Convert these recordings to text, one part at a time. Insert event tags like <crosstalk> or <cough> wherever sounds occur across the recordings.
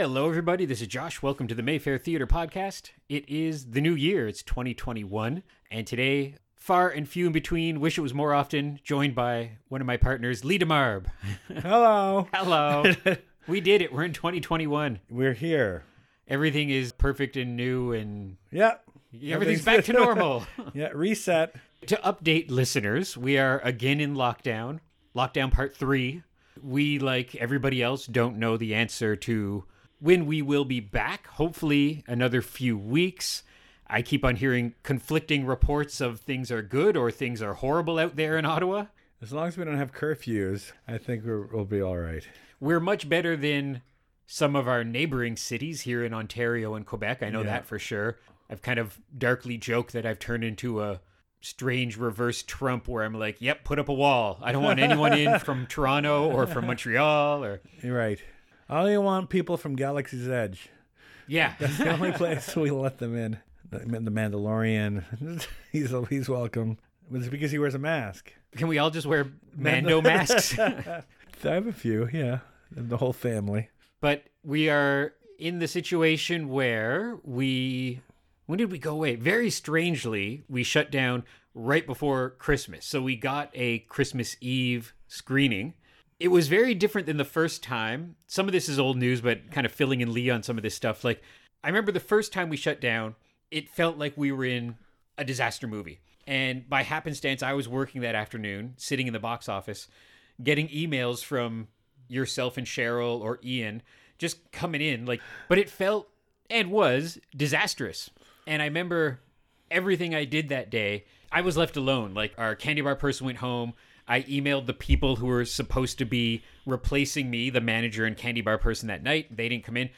Hello, everybody. This is Josh. Welcome to the Mayfair Theater Podcast. It is the new year. It's 2021. And today, far and few in between, wish it was more often, joined by one of my partners, Lee Demarbre. <laughs> Hello. Hello. <laughs> we did it. We're in 2021. We're here. Everything is perfect and new, and Yeah. everything's back to normal. <laughs> Yeah, reset. to update listeners, we are again in lockdown, lockdown part three. We, like everybody else, don't know the answer to when we will be back. Hopefully, another few weeks. I keep on hearing conflicting reports of things are good or things are horrible out there in Ottawa. As long as we don't have curfews, I think we're, we'll be all right. We're much better than some of our neighboring cities here in Ontario and Quebec. I know Yeah. that for sure. I've kind of darkly joked that I've turned into a strange reverse Trump where I'm like, yep, put up a wall. I don't want anyone in <laughs> from Toronto or from Montreal or You're right. I only want people from Galaxy's Edge. yeah. <laughs> That's the only place we let them in. The, the Mandalorian. <laughs> he's he's welcome. It's because he wears a mask. Can we all just wear <laughs> Mando masks? I have a few, yeah. The whole family. but we are in the situation where we when did we go away very strangely we shut down right before christmas so we got a christmas eve screening it was very different than the first time some of this is old news but kind of filling in lee on some of this stuff like i remember the first time we shut down it felt like we were in a disaster movie and by happenstance i was working that afternoon sitting in the box office getting emails from yourself and Cheryl or Ian just coming in like but it felt and was disastrous. And I remember everything I did that day, I was left alone. Like our candy bar person went home. I emailed the people who were supposed to be replacing me, the manager and candy bar person that night. They didn't come in.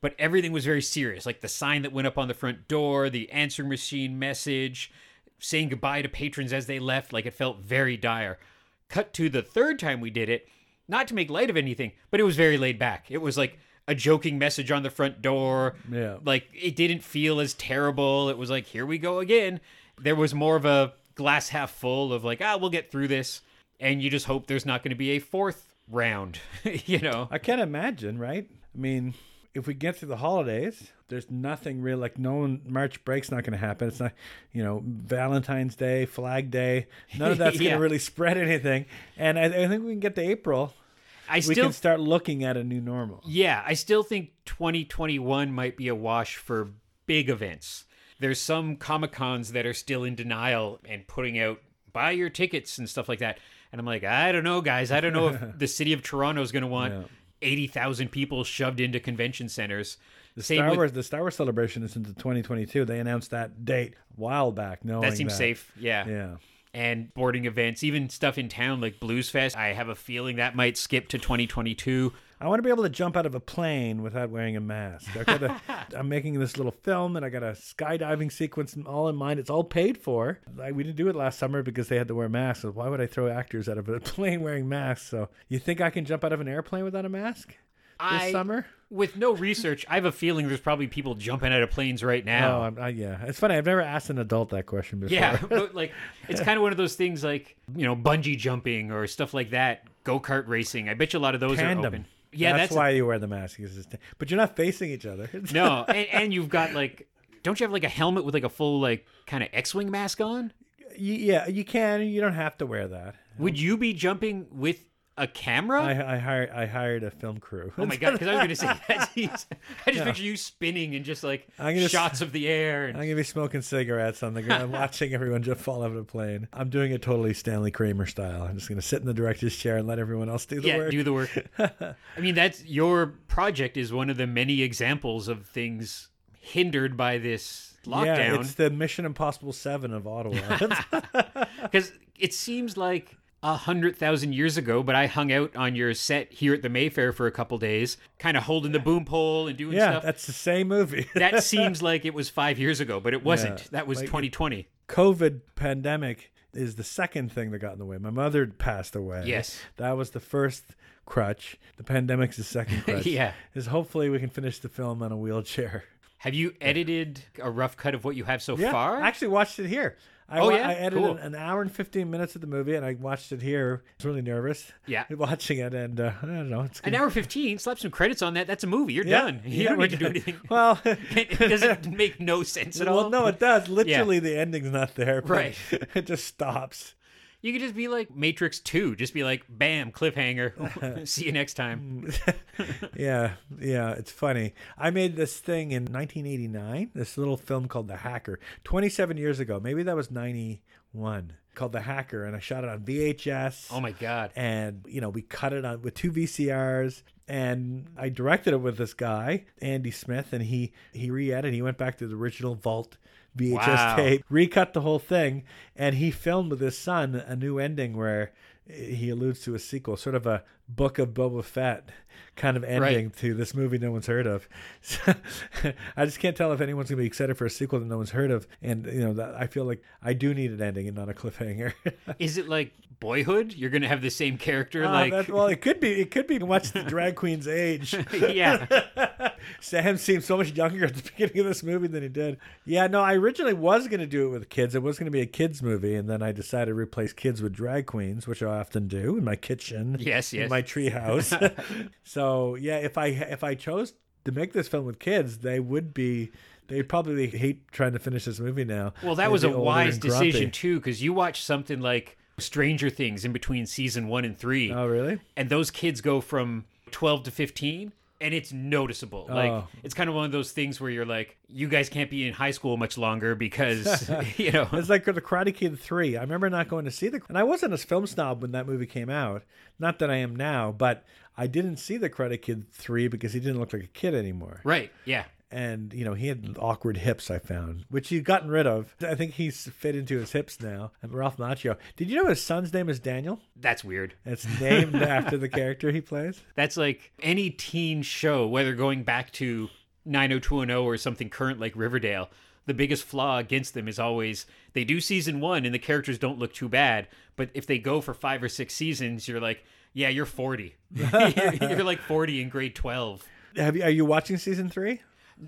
But everything was very serious. Like the sign that went up on the front door, the answering machine message, saying goodbye to patrons as they left. Like it felt very dire. Cut to the third time we did it, not to make light of anything, but it was very laid back. It was like a joking message on the front door. Yeah. Like it didn't feel as terrible. It was like, here we go again. There was more of a glass half full of like, ah, we'll get through this. And you just hope there's not going to be a fourth round, <laughs> you know? I can't imagine, right? I mean, if we get through the holidays, there's nothing real like no one March break's not going to happen. It's not, you know, Valentine's Day, Flag Day. None of that's <laughs> going to really spread anything. And I, I think we can get to April. I We still can start looking at a new normal. Yeah, I still think 2021 might be a wash for big events. There's some Comic Cons that are still in denial and putting out buy your tickets and stuff like that. And I'm like, I don't know, guys. I don't know if <laughs> the city of Toronto is going to want Yeah. 80,000 people shoved into convention centers. The Same Star with- Wars, the Star Wars celebration is into 2022. They announced that date a while back. No, that seems safe. Yeah. Yeah. And boarding events, even stuff in town like Blues Fest, I have a feeling that might skip to 2022. I want to be able to jump out of a plane without wearing a mask. I gotta, <laughs> I'm making this little film, and I got a skydiving sequence all in mind. It's all paid for. Like, we didn't do it last summer because they had to wear masks. So why would I throw actors out of a <laughs> plane wearing masks? So you think I can jump out of an airplane without a mask this I, summer? with no research, I have a feeling there's probably people jumping out of planes right now. Oh, I'm, I, yeah. It's funny. I've never asked an adult that question before. Yeah, <laughs> but like it's kind of one of those things like you know bungee jumping or stuff like that, go kart racing. I bet you a lot of those are open. Yeah, that's, that's, why you wear the mask. But you're not facing each other. <laughs> no, and, and you've got like, don't you have like a helmet with like a full like kind of X-wing mask on? Y- yeah, you can. You don't have to wear that. Would you be jumping with a camera? I, I hired. I hired a film crew. oh my <laughs> god! Because I was going to say that. <laughs> I just picture you spinning and just like I'm gonna shots of the air. And, I'm gonna be smoking cigarettes on the ground, <laughs> watching everyone just fall out of a plane. I'm doing it totally Stanley Kramer style. I'm just gonna sit in the director's chair and let everyone else do the yeah, work. do the work. I mean, that's your project is one of the many examples of things hindered by this lockdown. Yeah, it's the Mission Impossible Seven of Ottawa. Because it seems like a hundred thousand years ago, but I hung out on your set here at the Mayfair for a couple days, kind of holding the boom pole and doing yeah, stuff. that's the same movie. <laughs> that <laughs> seems like it was five years ago, but it wasn't. Yeah, that was like- 2020. COVID pandemic is the second thing that got in the way. My mother passed away. Yes. that was the first crutch. The pandemic's the second <laughs> crutch. Yeah. is hopefully we can finish the film on a wheelchair. Have you edited a rough cut of what you have so Yeah, far? I actually watched it here. I, Oh, yeah? I edited Cool. an hour and 15 minutes of the movie and I watched it here. I was really nervous Yeah. <laughs> watching it and uh, I don't know. It's An hour 15, slap some credits on that. That's a movie. You're Yeah, done. <laughs> You yeah, don't need to do anything. <laughs> Well, it doesn't make no sense at all. well, no, it does. Literally, the ending's not there. but Right. It just stops. You could just be like Matrix 2. Just be like, bam, cliffhanger. <laughs> See you next time. <laughs> yeah, yeah, it's funny. I made this thing in 1989, this little film called The Hacker, 27 years ago. Maybe that was 91, called The Hacker, and I shot it on VHS. Oh my God. and you know we cut it on with two VCRs and I directed it with this guy Andy Smith and he he re-edited he went back to the original Vault VHS Wow. tape recut the whole thing and he filmed with his son a new ending where he alludes to a sequel sort of a book of Boba Fett kind of ending to this movie no one's heard of <laughs> so, I just can't tell if anyone's gonna be excited for a sequel that no one's heard of and you know that I feel like I do need an ending and not a cliffhanger <laughs> Is it like Boyhood? You're going to have the same character? Ah, like, that- well, it could be. It could be much the drag queen's age. <laughs> yeah. Sam seems so much younger at the beginning of this movie than he did. Yeah, no, I originally was going to do it with kids. It was going to be a kids movie, and then I decided to replace kids with drag queens, which I often do in my kitchen. Yes, yes. my treehouse. <laughs> so yeah, if I if I chose to make this film with kids, they would be. They'd probably hate trying to finish this movie now. Well, that They'd was a wise decision, too, because you watch something like Stranger Things in between season one and three. Oh, really? and those kids go from 12 to 15 and it's noticeable like Oh. it's kind of one of those things where you're like you guys can't be in high school much longer because <laughs> <laughs> you know It's like the Karate Kid 3. I remember not going to see the. And I wasn't a film snob when that movie came out. Not that I am now, but I didn't see the Karate Kid 3 because he didn't look like a kid anymore. right yeah And, you know, he had awkward hips, I found, which he'd gotten rid of. I think he's fit into his hips now. And Ralph Macchio. Did you know his son's name is Daniel? that's weird It's named <laughs> after the character he plays. that's like any teen show whether going back to 90210 or something current like riverdale the biggest flaw against them is always they do season one and the characters don't look too bad but if they go for five or six seasons you're like yeah you're 40 <laughs> you're like 40 in grade 12 Have you, are you watching season three?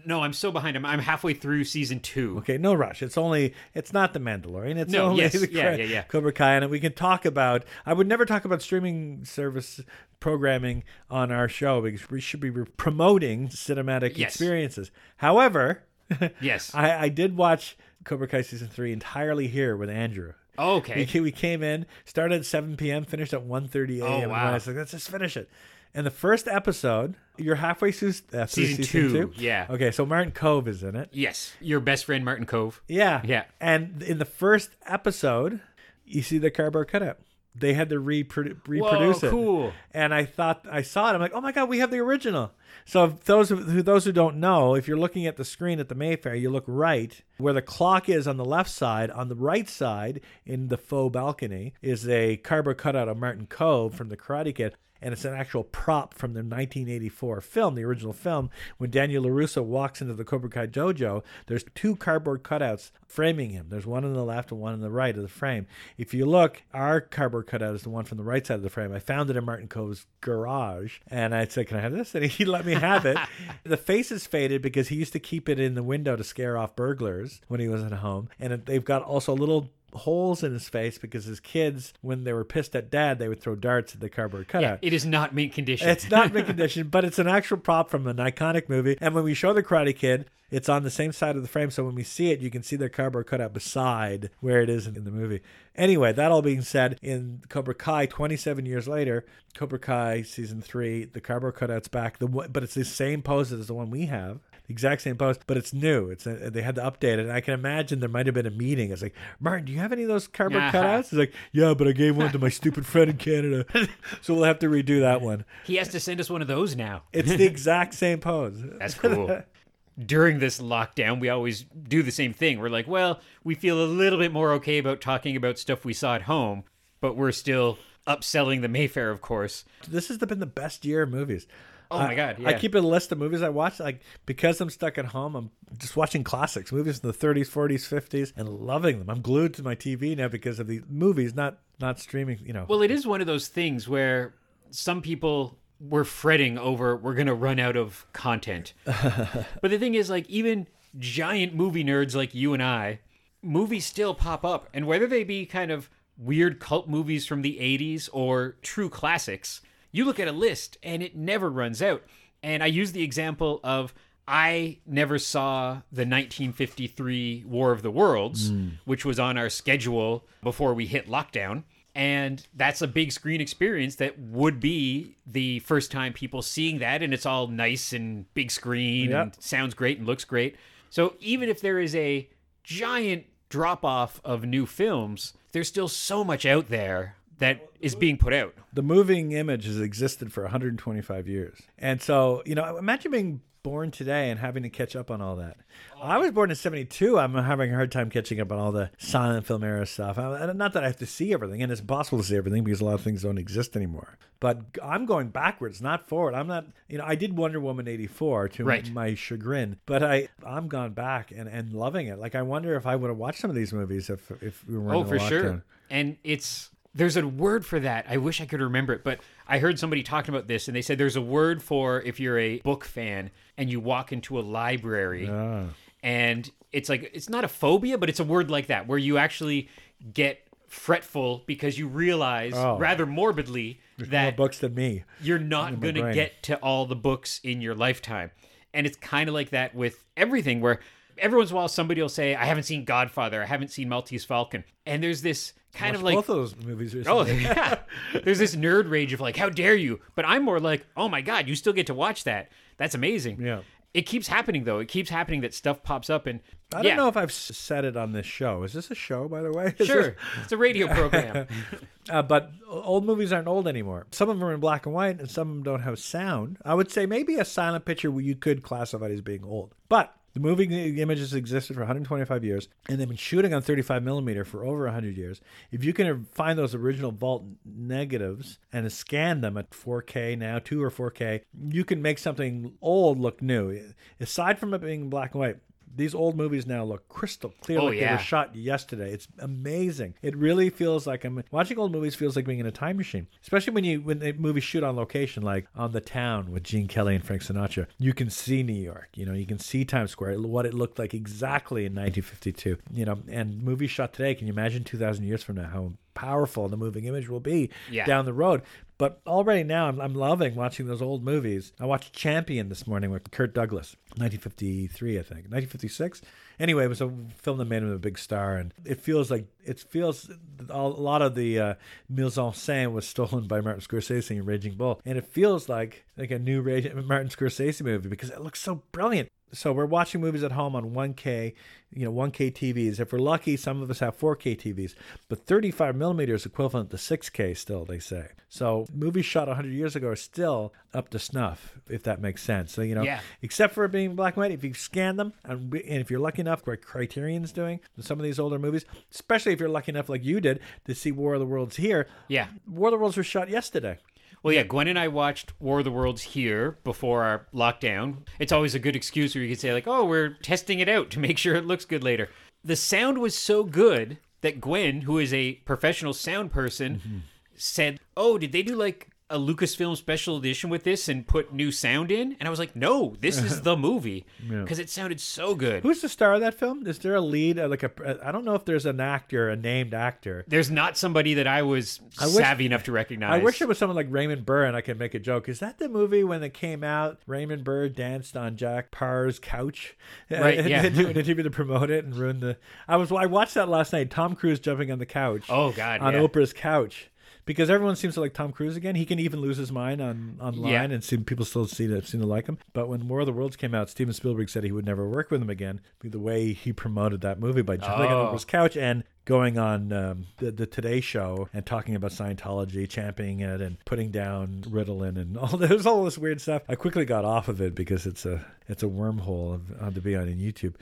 No, I'm so behind. I'm, I'm halfway through season two. Okay, no rush. It's only it's not the Mandalorian. It's No, only yes, the yeah, yeah, yeah. Cobra Kai, and we can talk about. I would never talk about streaming service programming on our show because we should be promoting cinematic Yes. experiences. However, <laughs> Yes. I, I did watch Cobra Kai season three entirely here with Andrew. Oh, We, okay. ca- we came in, started at 7 p.m., finished at 1.30 a.m. Oh, wow. I was like, let's just finish it. And the first episode, you're halfway through, uh, Season season, two, two. yeah. Okay, so Martin Kove is in it. Yes. Your best friend Martin Kove. Yeah. Yeah. And in the first episode, you see the cardboard cutout. They had to reprodu- reproduce Whoa, it. cool. And I thought I saw it. I'm like, oh my god, we have the original. So if those who those who don't know, if you're looking at the screen at the Mayfair, you look right where the clock is on the left side. On the right side, in the faux balcony, is a cardboard cutout of Martin Kove from the Karate Kid. And it's an actual prop from the 1984 film, the original film. When Daniel LaRusso walks into the Cobra Kai dojo, there's two cardboard cutouts framing him. There's one on the left and one on the right of the frame. If you look, our cardboard cutout is the one from the right side of the frame. I found it in Martin Kove's garage, and I said, "Can I have this?" And he <laughs> let me have it. <laughs> the face is faded because he used to keep it in the window to scare off burglars when he was at home, and they've got also a little holes in his face because his kids, when they were pissed at dad, they would throw darts at the cardboard cutout. Yeah, It is not mint condition. It's not mint <laughs> condition, but it's an actual prop from an iconic movie. And when we show the Karate Kid, it's on the same side of the frame. So when we see it, you can see the cardboard cutout beside where it is in the movie. Anyway, that all being said, in Cobra Kai, 27 years later, Cobra Kai season three, the cardboard cutout's back. The but it's the same pose as the one we have. Exact same pose, but it's new. It's a, they had to update it. And I can imagine there might have been a meeting. It's like, Martin, do you have any of those cardboard Uh-huh. cutouts? He's like, yeah, but I gave one to my stupid friend in Canada, <laughs> so we'll have to redo that one. he has to send us one of those now. It's the exact same pose. That's cool. <laughs> During this lockdown, we always do the same thing. We're like, well, we feel a little bit more okay about talking about stuff we saw at home, but we're still upselling the Mayfair, of course. This has been the best year of movies. Oh my God, I keep a list of movies I watch. Like because I'm stuck at home, I'm just watching classics, movies from the 30s, 40s, 50s, and loving them. I'm glued to my TV now because of these movies, not not streaming. You know, Well, it is one of those things where some people were fretting over we're going to run out of content. <laughs> but the thing is like even giant movie nerds like you and I movies still pop up, and whether they be kind of weird cult movies from the 80s or true classics, you look at a list and it never runs out. And I use the example of I never saw the 1953 War of the Worlds, hmm. which was on our schedule before we hit lockdown. And that's a big screen experience that would be the first time people seeing that. And it's all nice and big screen Yep. and sounds great and looks great. So even if there is a giant drop off of new films, there's still so much out there that is being put out. the moving image has existed for 125 years. And so, you know, imagine being born today and having to catch up on all that. I was born in 72. I'm having a hard time catching up on all the silent film era stuff. I- Not that I have to see everything, and it's impossible to see everything because a lot of things don't exist anymore. But I'm going backwards, not forward. I'm not, you know, I did Wonder Woman 84 to Right. my chagrin, but I, I'm gone back and, and loving it. Like, I wonder if I would have watched some of these movies if, if we were Oh, for sure. And it's there's a word for that. I wish I could remember it, but I heard somebody talking about this and they said there's a word for if you're a book fan and you walk into a library Ah. and it's like it's not a phobia, but it's a word like that where you actually get fretful because you realize Oh. rather morbidly More that books than me. you're not going to get to all the books in your lifetime. And it's kind of like that with everything where every once in a while somebody will say, I haven't seen Godfather, I haven't seen Maltese Falcon. And there's this kind of like both those movies Oh <laughs> yeah. There's this nerd rage of like, how dare you? But I'm more like, oh my god, you still get to watch that. That's amazing. Yeah. It keeps happening though. It keeps happening that stuff pops up and I don't know if I've said it on this show. Is this a show, by the way? <laughs> Is Sure. It's a radio program. <laughs> uh, but old movies aren't old anymore. Some of them are in black and white, and some of them don't have sound. I would say maybe a silent picture you could classify as being old. But the moving images existed for 125 years, and they've been shooting on 35 millimeter for over 100 years. If you can find those original vault negatives and scan them at 4K now, 2 or 4K, you can make something old look new. Aside from it being black and white, these old movies now look crystal clear Oh, like they were shot yesterday. It's amazing. It really feels like I'm watching old movies feels like being in a time machine. Especially when you when the movies shoot on location, like on the town with Gene Kelly and Frank Sinatra. You can see New York. You know, you can see Times Square, what it looked like exactly in 1952. You know, and movies shot today. Can you imagine 2,000 years from now how powerful the moving image will be Yeah. down the road? But already now, I'm, I'm loving watching those old movies. I watched Champion this morning with Kirk Douglas, 1953, I think, 1956. Anyway, it was a film that made him a big star, and it feels like it feels a lot of the uh, mise en scène was stolen by Martin Scorsese in Raging Bull, and it feels like like a new Martin Scorsese movie because it looks so brilliant. So we're watching movies at home on 1K, you know, 1K TVs. If we're lucky, some of us have 4K TVs, but 35 millimeter is equivalent to 6K still, they say. So movies shot 100 years ago are still up to snuff, if that makes sense. So, you know, Yeah. except for being black and white, if you scan them, and, and if you're lucky enough, like Criterion's doing, some of these older movies, especially if you're lucky enough, like you did, to see War of the Worlds here. Yeah. War of the Worlds was shot yesterday. Well, yeah, Gwen and I watched War of the Worlds here before our lockdown. It's always a good excuse where you can say, like, oh, we're testing it out to make sure it looks good later. The sound was so good that Gwen, who is a professional sound person, mm-hmm. said, oh, did they do like a Lucasfilm special edition with this and put new sound in? And I was like, no, this is <laughs> the movie because it sounded so good. Who's the star of that film? Is there a lead? uh, Like a, I don't know if there's an actor, a named actor. There's not somebody that I was wish- savvy enough to recognize. I wish it was someone like Raymond Burr and I could make a joke. Is that the movie when it came out? Raymond Burr danced on Jack Paar's couch, <laughs> Right, yeah. in the TV to promote it and ruin the. I was I watched that last night. Tom Cruise jumping on the couch. Oh, God, on yeah. Oprah's couch. Because everyone seems to like Tom Cruise again. He can even lose his mind on online, Yeah. and seem, people still seem to, seem to like him. But when War of the Worlds came out, Steven Spielberg said he would never work with him again. The way he promoted that movie by jumping on his couch and going on um, the, the Today Show and talking about Scientology, championing it, and putting down Ritalin and all <laughs> there's all this weird stuff. I quickly got off of it because it's a it's a wormhole of, uh, to be on in YouTube.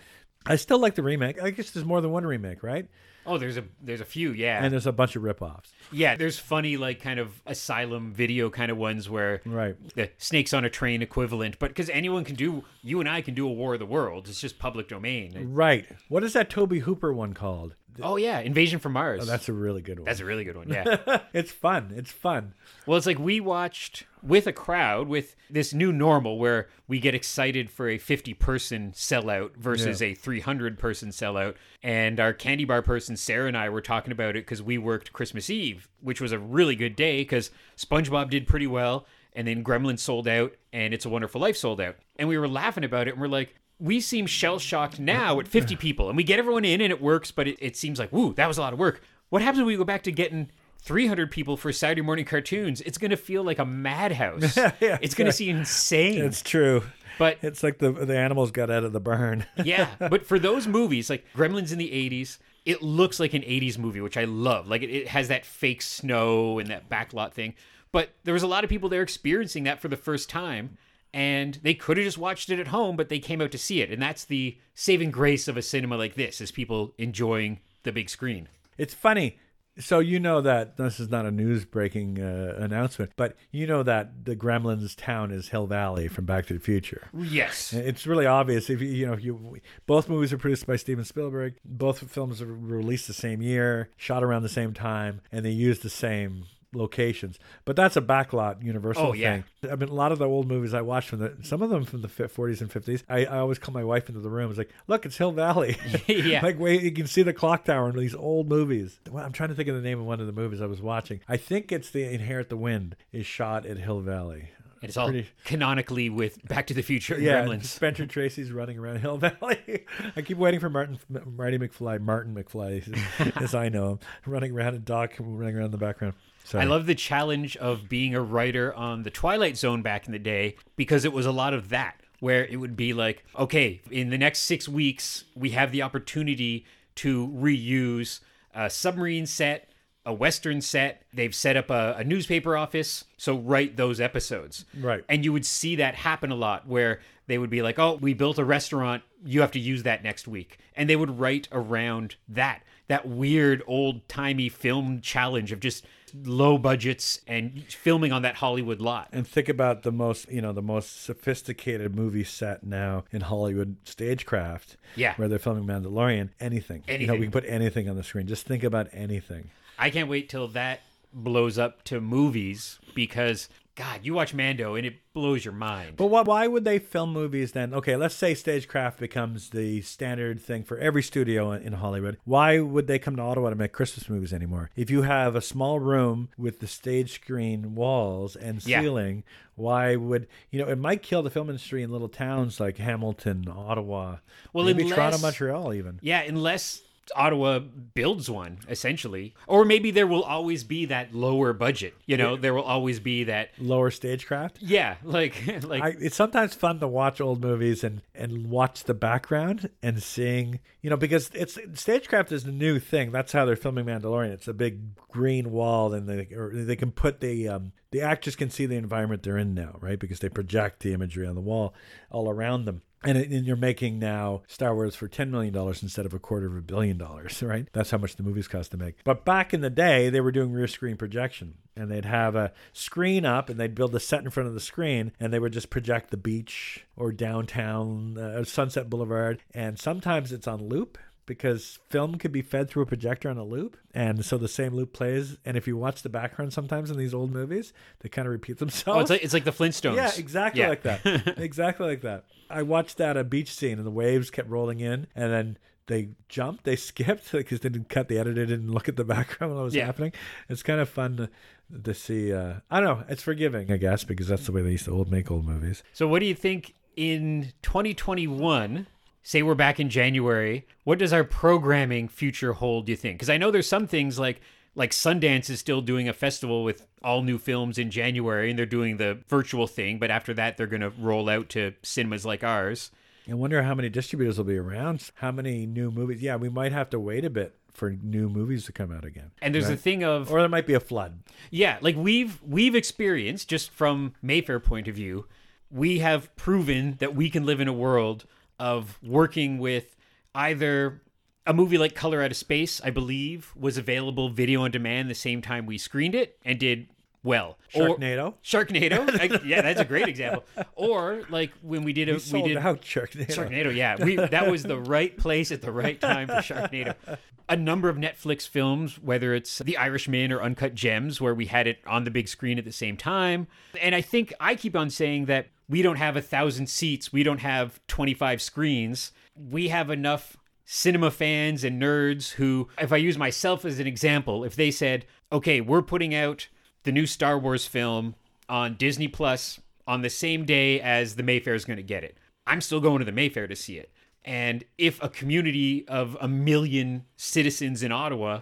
I still like the remake. I guess there's more than one remake, right? Oh, there's a there's a few, yeah. And there's a bunch of ripoffs. Yeah, there's funny like kind of asylum video kind of ones where Right. the snakes on a train equivalent, but because anyone can do, you and I can do a War of the Worlds. It's just public domain. Right. What is that Tobe Hooper one called? Oh yeah, Invaders from Mars. Oh, that's a really good one. That's a really good one. Yeah. <laughs> it's fun. It's fun. well, it's like we watched with a crowd with this new normal where we get excited for a 50 person sellout versus a 300 person sellout. And our candy bar person, Sarah and I, were talking about it because we worked Christmas Eve, which was a really good day because SpongeBob did pretty well. And then Gremlins sold out and It's a Wonderful Life sold out. And we were laughing about it and we're like, we seem shell shocked now at 50 <laughs> people and we get everyone in and it works, but it, it seems like, woo, that was a lot of work. What happens when we go back to getting 300 people for Saturday morning cartoons? It's going to feel like a madhouse. <laughs> Yeah, it's going to seem insane. It's true. but It's like the the animals got out of the barn. yeah, <laughs> but for those movies, like Gremlins in the 80s, it looks like an 80s movie, which I love. Like it, it has that fake snow and that backlot thing. But there was a lot of people there experiencing that for the first time. And they could have just watched it at home, but they came out to see it. And that's the saving grace of a cinema like this, is people enjoying the big screen. It's funny. So you know that this is not a news breaking uh, announcement, but you know that the Gremlins town is Hill Valley from Back to the Future. Yes. It's really obvious if you you know if you both movies are produced by Steven Spielberg. Both films are released the same year, shot around the same time, and they use the same locations. But that's a backlot Universal Oh, yeah. thing. I mean, a lot of the old movies I watched from the some of them from the 40s and 50s. I, I always call my wife into the room. It's like, look, it's Hill Valley. <laughs> <laughs> Yeah. like wait, you can see the clock tower in these old movies. Well, I'm trying to think of the name of one of the movies I was watching. I think it's the Inherit the Wind is shot at Hill Valley. And it's all Pretty- canonically with Back to the Future and Yeah, Gremlins. Spencer <laughs> Tracy's running around Hill Valley. I keep waiting for Martin, Marty McFly, Martin McFly, as I know him, running around and Doc running around in the background. Sorry. I love the challenge of being a writer on the Twilight Zone back in the day because it was a lot of that, where it would be like, okay, in the next six weeks, we have the opportunity to reuse a submarine set, a Western set. They've set up a, a newspaper office, so write those episodes. Right. And you would see that happen a lot where they would be like, oh, we built a restaurant. You have to use that next week. And they would write around that, that weird old timey film challenge of just low budgets and filming on that Hollywood lot. and think about the most, you know, the most sophisticated movie set now in Hollywood, Stagecraft. Yeah. Where they're filming Mandalorian. Anything. You know, we can put anything on the screen. Just think about anything. I can't wait till that blows up to movies because, God, you watch Mando and it blows your mind. But why, why would they film movies then? Okay, let's say Stagecraft becomes the standard thing for every studio in, in Hollywood. Why would they come to Ottawa to make Christmas movies anymore? If you have a small room with the stage screen walls and Yeah. ceiling, why would you know? It might kill the film industry in little towns like Hamilton, Ottawa, Well, maybe unless- Toronto, Montreal, even. Yeah, unless Ottawa builds one, essentially. Or maybe there will always be that lower budget. You know, there will always be that. Lower Stagecraft. Yeah, <laughs> like, like I, it's sometimes fun to watch old movies and and watch the background and seeing you know because it's stagecraft is the new thing that's how they're filming mandalorian it's a big green wall and they or they can put the um the actors can see the environment they're in now right because they project the imagery on the wall all around them and, and you're making now Star Wars for $10 million instead of a quarter of a billion dollars, <laughs> right? That's how much the movies cost to make. But back in the day, they were doing rear screen projection. And they'd have a screen up and they'd build a set in front of the screen and they would just project the beach or downtown, uh, Sunset Boulevard. And sometimes it's on loop because film could be fed through a projector on a loop and so the same loop plays and if you watch the background sometimes in these old movies they kind of repeat themselves oh, it's like it's like the Flintstones. yeah, exactly Yeah. like that. <laughs> exactly like that. I watched that a beach scene and the waves kept rolling in and then they jumped, they <laughs> skipped because they didn't cut, they edited, didn't look at the <laughs> background when it was Yeah. happening. It's kind of fun to, to see. Uh, I don't know. It's forgiving, I guess, because that's the way they used to old make old movies. So, what do you think in 2021? Say we're back in January. What does our programming future hold? Do you think? Because I know there's some things like like Sundance is still doing a festival with all new films in January, and they're doing the virtual thing. But after that, they're going to roll out to cinemas like ours. I wonder how many distributors will be around. How many new movies? Yeah, we might have to wait a bit for new movies to come out again. And there's Right. a thing of Or there might be a flood. Yeah, like we've we've experienced just from Mayfair point of view, we have proven that we can live in a world of working with either a movie like Color Out of Space, I believe, was available video on demand the same time we screened it and did well. Sharknado. Or, Sharknado. <laughs> I- yeah, that's a great example. Or like when we did a We sold did out Sharknado. Sharknado, yeah. We that was the right place at the right time for Sharknado. A number of Netflix films, whether it's The Irishman or Uncut Gems, where we had it on the big screen at the same time. And I think I keep on saying that we don't have a thousand seats, we don't have 25 screens. We have enough cinema fans and nerds who, if I use myself as an example, if they said, okay, we're putting out the new Star Wars film on Disney Plus on the same day as the Mayfair is going to get it, I'm still going to the Mayfair to see it. And if a community of a million citizens in Ottawa,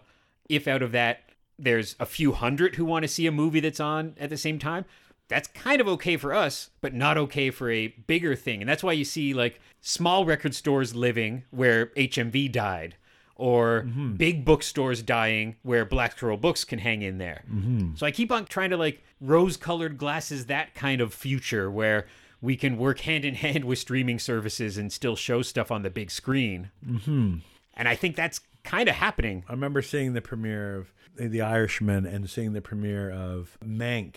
if out of that there's a few hundred who want to see a movie that's on at the same time, that's kind of okay for us, but not okay for a bigger thing. And that's why you see like small record stores living where HMV died, or big bookstores dying where Black Squirrel Books can hang in there. So I keep on trying to like rose colored glasses that kind of future where we can work hand in hand with streaming services and still show stuff on the big screen. Mm-hmm. And I think that's kind of happening. I remember seeing the premiere of The Irishman and seeing the premiere of Mank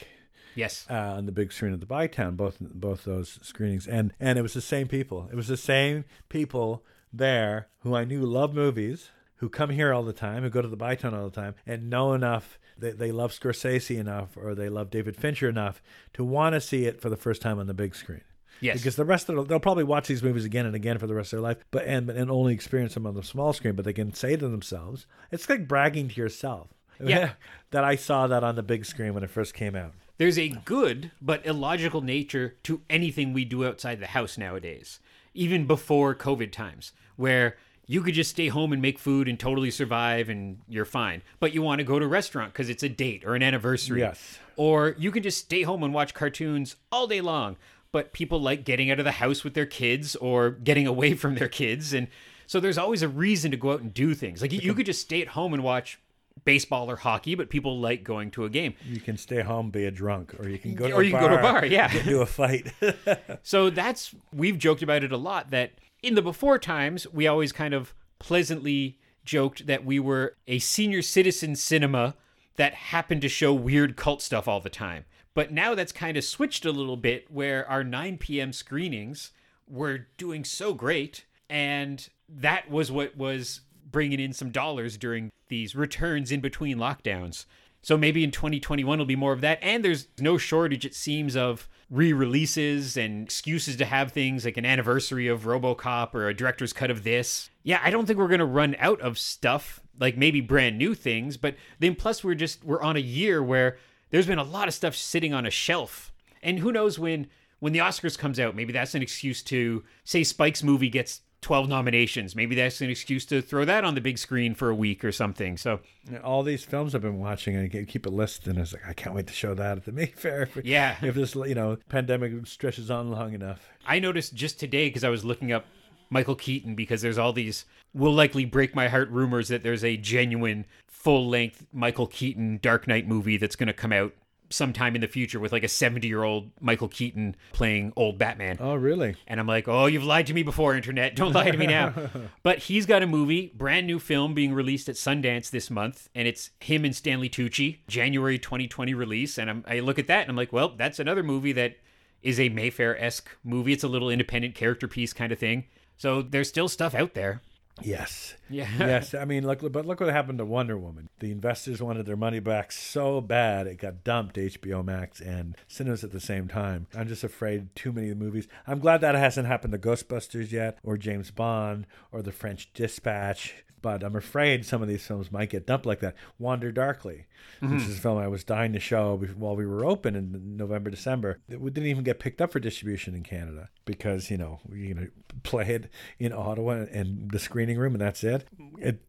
Yes. uh, on the big screen at the Bytown, both both those screenings, and and it was the same people. It was the same people there who I knew love movies, who come here all the time, who go to the Bytown all the time, and know enough that they love Scorsese enough or they love David Fincher enough to want to see it for the first time on the big screen. Yes. Because the rest of the, they'll probably watch these movies again and again for the rest of their life, but and and only experience them on the small screen. But they can say to themselves, it's like bragging to yourself. Yeah. <laughs> that I saw that on the big screen when it first came out. There's a good but illogical nature to anything we do outside the house nowadays, even before COVID times, where you could just stay home and make food and totally survive and you're fine. But you want to go to a restaurant because it's a date or an anniversary. Yes. Or you can just stay home and watch cartoons all day long. But people like getting out of the house with their kids or getting away <laughs> from their kids. And so there's always a reason to go out and do things. Like you- you could just stay at home and watch baseball or hockey, but people like going to a game. You can stay home, be a drunk, or you can go to Or a you bar, can go to a bar, yeah. get into a fight. <laughs> So that's we've joked about it a lot that in the before times we always kind of pleasantly joked that we were a senior citizen cinema that happened to show weird cult stuff all the time. But now that's kind of switched a little bit where our 9 p.m. screenings were doing so great and that was what was bringing in some dollars during these returns in between lockdowns. So maybe in 2021 it'll be more of that. And there's no shortage, it seems, of re releases and excuses to have things like an anniversary of Robocop or a director's cut of this. Yeah, I don't think we're going to run out of stuff, like maybe brand new things. But then plus, we're just, we're on a year where there's been a lot of stuff sitting on a shelf. And who knows when. When the Oscars comes out, maybe that's an excuse to say Spike's movie gets 12 nominations. Maybe that's an excuse to throw that on the big screen for a week or something. So, All these films I've been watching, I keep a list, and I was like I can't wait to show that at the <laughs> Mayfair. If, Yeah. if this you know pandemic stretches on long enough. I noticed just today because I was looking up Michael Keaton because there's all these will likely break my heart rumors that there's a genuine full length Michael Keaton Dark Knight movie that's going to come out sometime in the future with like a 70 year old Michael Keaton playing old Batman. Oh, really? And I'm like, oh, you've lied to me before, internet. Don't lie to me now. <laughs> but he's got a movie, brand new film being released at Sundance this month, and it's him and Stanley Tucci, January 2020 release. And I'm, I look at that and I'm like, well, that's another movie that is a Mayfair esque movie. It's a little independent character piece kind of thing. So there's still stuff out there. Yes. Yeah. yes. I mean, look, but look what happened to Wonder Woman. The investors wanted their money back so bad it got dumped HBO Max and cinemas at the same time. I'm just afraid too many movies. I'm glad that hasn't happened to Ghostbusters yet, or James Bond, or The French Dispatch. But I'm afraid some of these films might get dumped like that. Wander Darkly, which mm-hmm. is a film I was dying to show while we were open in November, December. It didn't even get picked up for distribution in Canada because you know you know play it in Ottawa and the screening room, and that's it. It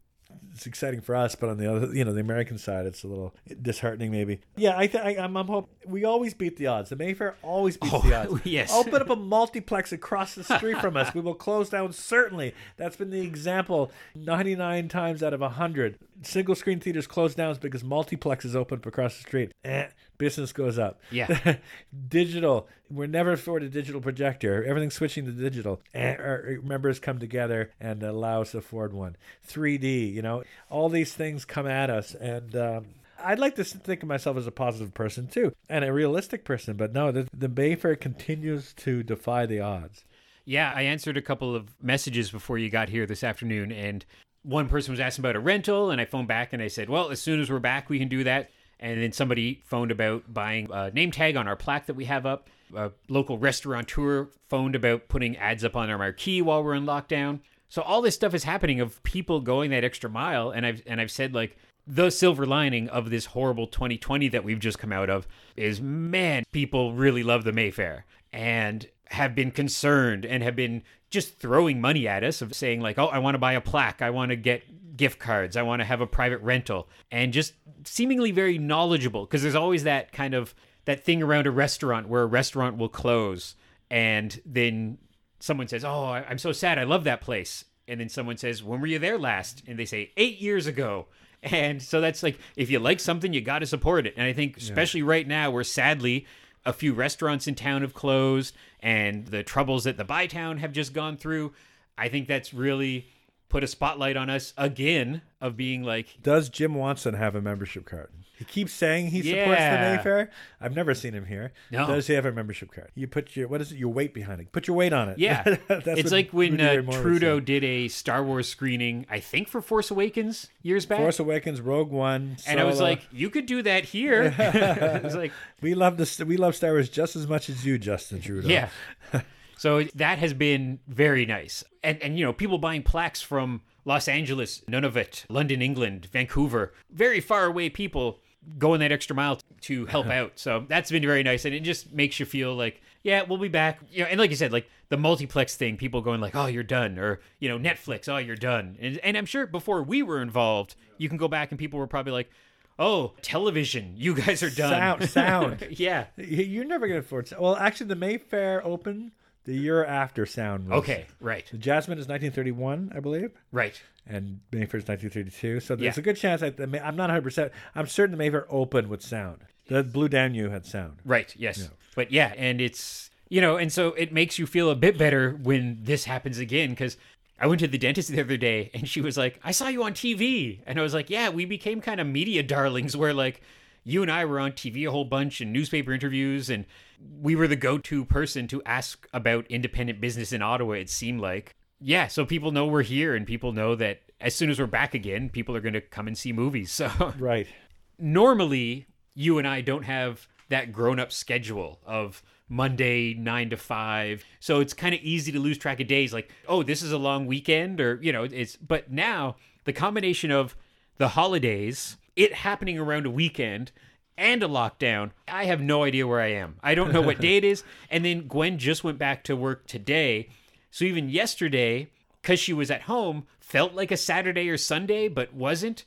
it's exciting for us, but on the other, you know, the American side, it's a little disheartening, maybe. Yeah, I, th- I I'm, I'm hope we always beat the odds. The Mayfair always beats the odds. <laughs> yes. open up a <laughs> multiplex across the street from us. We will close down. Certainly, that's been the example. 99 times out of 100, single screen theaters close down because multiplexes open up across the street. Eh, business goes up. Yeah. <laughs> digital. We're never afford a digital projector. Everything's switching to digital. Our members come together and allow us to afford one. 3D. You know, all these things come at us, and um, I'd like to think of myself as a positive person too, and a realistic person. But no, the, the Mayfair continues to defy the odds. Yeah, I answered a couple of messages before you got here this afternoon, and one person was asking about a rental, and I phoned back and I said, "Well, as soon as we're back, we can do that." And then somebody phoned about buying a name tag on our plaque that we have up. A local restaurateur phoned about putting ads up on our marquee while we're in lockdown. So all this stuff is happening of people going that extra mile, and I've and I've said like the silver lining of this horrible 2020 that we've just come out of is man, people really love the Mayfair and have been concerned and have been just throwing money at us of saying like, "Oh, I want to buy a plaque, I want to get gift cards, I want to have a private rental." And just seemingly very knowledgeable because there's always that kind of that thing around a restaurant where a restaurant will close and then someone says, "Oh, I'm so sad. I love that place." And then someone says, "When were you there last?" And they say, eight years ago." <laughs> And so that's like, if you like something, you got to support it. And I think, especially right now, where sadly a few restaurants in town have closed and the troubles that the Bytown have just gone through, I think that's really put a spotlight on us again of being like, Does Jim Watson have a membership card? He keeps saying he supports Yeah. the Mayfair. I've never seen him here. No. Does he have a membership card? You put your what is it? Your weight behind it. Put your weight on it. yeah. <laughs> That's it's like when uh, Ray Moore would Trudeau did a Star Wars screening, I think for Force Awakens years back. Force Awakens, Rogue One, and I was like, you could do that here. <laughs> it was like, <laughs> we love this. We love Star Wars just as much as you, Justin Trudeau. Yeah. So that has been very nice. And and you know, people buying plaques from Los Angeles, Nunavut, London, England, Vancouver, very far away people going that extra mile to help <laughs> out. So that's been very nice and it just makes you feel like, yeah, we'll be back. You know, and like you said, like the multiplex thing, people going like, "Oh, you're done," or you know, Netflix, "Oh, you're done." And and I'm sure before we were involved, you can go back and people were probably like, "Oh, television, you guys are done." Sound, sound. <laughs> yeah. You- You're never gonna afford. Well, actually, the Mayfair opened the year after Sound. Was. Okay, right. The Jasmine is 1931, I believe. Right. and Mayfair's 1932. So there's Yeah. a good chance that I'm not 100. percent I'm certain the Mayfair opened with sound. The Blue Danube had sound. Right. Yes. But yeah, and it's you know, and so it makes you feel a bit better when this happens again because I went to the dentist the other day and she was like, "I saw you on TV," and I was like, "Yeah, we became kind of media darlings where like." You and I were on TV a whole bunch and newspaper interviews, and we were the go to person to ask about independent business in Ottawa, it seemed like. Yeah, so people know we're here, and people know that as soon as we're back again, people are going to come and see movies. <laughs> So Right. normally you and I don't have that grown up schedule of Monday nine to five. So it's kind of easy to lose track of days like, oh, this is a long weekend or you know, it's but now the combination of the holidays, it happening around a weekend and a lockdown, I have no idea where I am. I don't know what <laughs> day it is. And then Gwen just went back to work today. So even yesterday, because she was at home, felt like a Saturday or Sunday, but wasn't.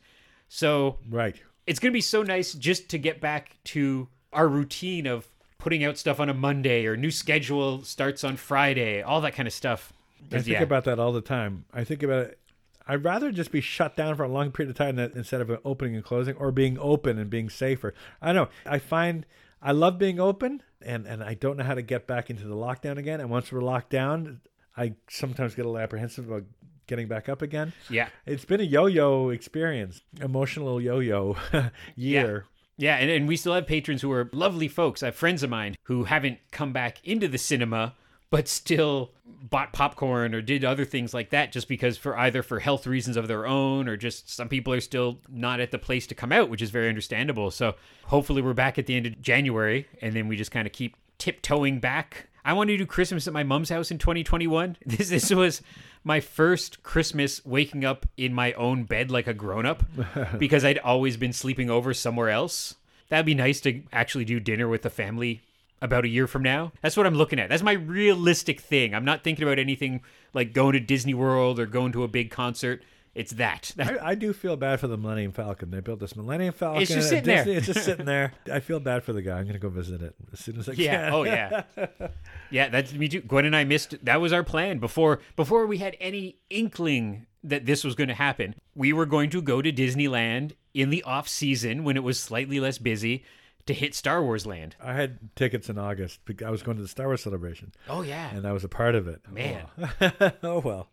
So Right. it's going to be so nice just to get back to our routine of putting out stuff on a Monday or new schedule starts on Friday, all that kind of stuff. I think about that all the time. I think about it. I'd rather just be shut down for a long period of time than, instead of opening and closing or being open and being safer. I know. I find I love being open and, and I don't know how to get back into the lockdown again. And once we're locked down, I sometimes get a little apprehensive about getting back up again. yeah. It's been a yo-yo experience, emotional yo-yo <laughs> year. Yeah. Yeah, and, and we still have patrons who are lovely folks. I have friends of mine who haven't come back into the cinema, but still bought popcorn or did other things like that just because for either for health reasons of their own or just some people are still not at the place to come out, which is very understandable. So hopefully we're back at the end of January and then we just kind of keep tiptoeing back. I want to do Christmas at my mom's house in 2021. <laughs> This this was my first Christmas waking up in my own bed like a grown up <laughs> because I'd always been sleeping over somewhere else. That'd be nice to actually do dinner with the family about a year from now. That's what I'm looking at. That's my realistic thing. I'm not thinking about anything like going to Disney World or going to a big concert. It's that. That- <laughs> I, I do feel bad for the Millennium Falcon. They built this Millennium Falcon. It's just sitting there. It's just sitting there. I feel bad for the guy. I'm going to go visit it as soon as I yeah. can. Oh yeah. <laughs> Yeah, that's me too. Gwen and I missed that was our plan before before we had any inkling that this was going to happen. We were going to go to Disneyland in the off season when it was slightly less busy to hit Star Wars Land. I had tickets in August. I was going to the Star Wars celebration, Oh yeah. and I was a part of it. Man. Oh, <laughs> oh well.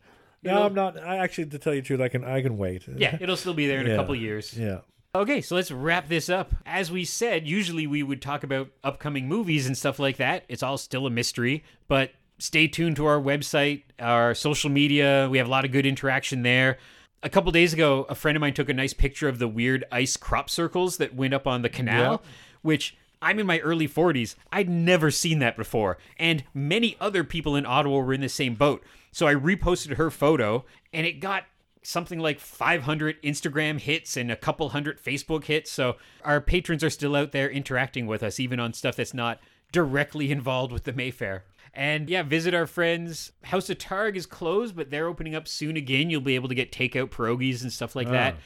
No, I'm not. I actually, to tell you the truth, I can. I can wait. Yeah, it'll still be there in a <laughs> couple years. Yeah. Okay, so let's wrap this up. As we said, usually we would talk about upcoming movies and stuff like that. It's all still a mystery, but stay tuned to our website, our social media. We have a lot of good interaction there. A couple days ago, a friend of mine took a nice picture of the weird ice crop circles that went up on the canal, Yep. Which I'm in my early 40s. I'd never seen that before. And many other people in Ottawa were in the same boat. So I reposted her photo, and it got something like 500 Instagram hits and a couple hundred Facebook hits. So our patrons are still out there interacting with us, even on stuff that's not directly involved with the Mayfair. And yeah, visit our friends. House of Targ is closed, but they're opening up soon again. You'll be able to get takeout pierogies and stuff like oh. that.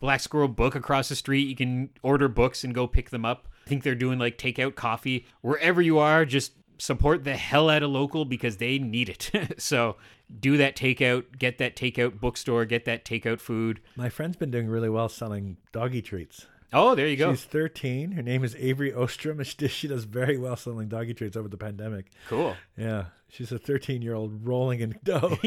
Black Squirrel Book across the street. You can order books and go pick them up. I think they're doing like takeout coffee. Wherever you are, just support the hell out of local because they need it. <laughs> so do that takeout, get that takeout bookstore, get that takeout food. My friend's been doing really well selling doggy treats. Oh, there you go. She's 13. Her name is Avery Ostrom. and <laughs> She does very well selling doggy treats over the pandemic. Cool. Yeah, she's a 13 year old rolling in dough. <laughs>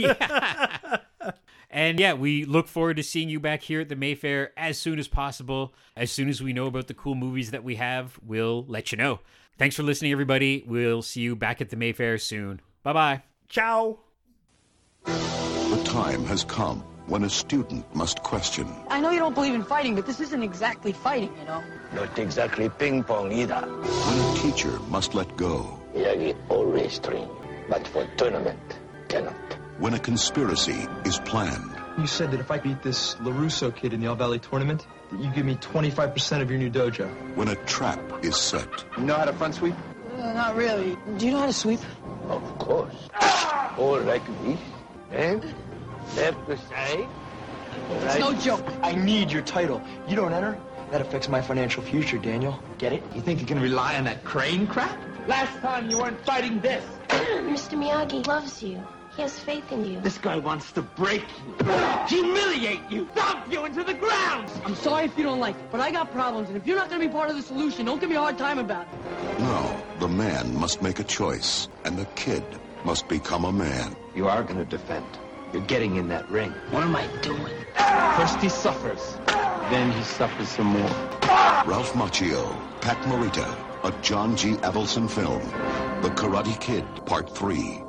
And yeah, we look forward to seeing you back here at the Mayfair as soon as possible. As soon as we know about the cool movies that we have, we'll let you know. Thanks for listening, everybody. We'll see you back at the Mayfair soon. Bye bye. Ciao. The time has come when a student must question I know you don't believe in fighting, but this isn't exactly fighting, you know? Not exactly ping pong either. when a teacher must let go, Yagi always train, but for tournament, cannot. When a conspiracy is planned, You said that if I beat this LaRusso kid in the All Valley tournament, that you give me 25% of your new dojo. when a trap is set, You know how to front sweep? Uh, not really. Do you know how to sweep? Of course. All like this. And left to side. It's Right. no joke. I need your title. You don't enter? That affects my financial future, Daniel. Get it? You think you can rely on that crane crap? Last time you weren't fighting this. <clears throat> Mr. Miyagi loves you. He has faith in you. This guy wants to break you, humiliate you, dump you into the ground. I'm sorry if you don't like it, but I got problems, and if you're not gonna be part of the solution, don't give me a hard time about it. No, the man must make a choice, and the kid must become a man. You are gonna defend. You're getting in that ring. What am I doing? First he suffers, then he suffers some more. Ralph Macchio, Pat Morita, a John G. Avildsen film, The Karate Kid, Part 3.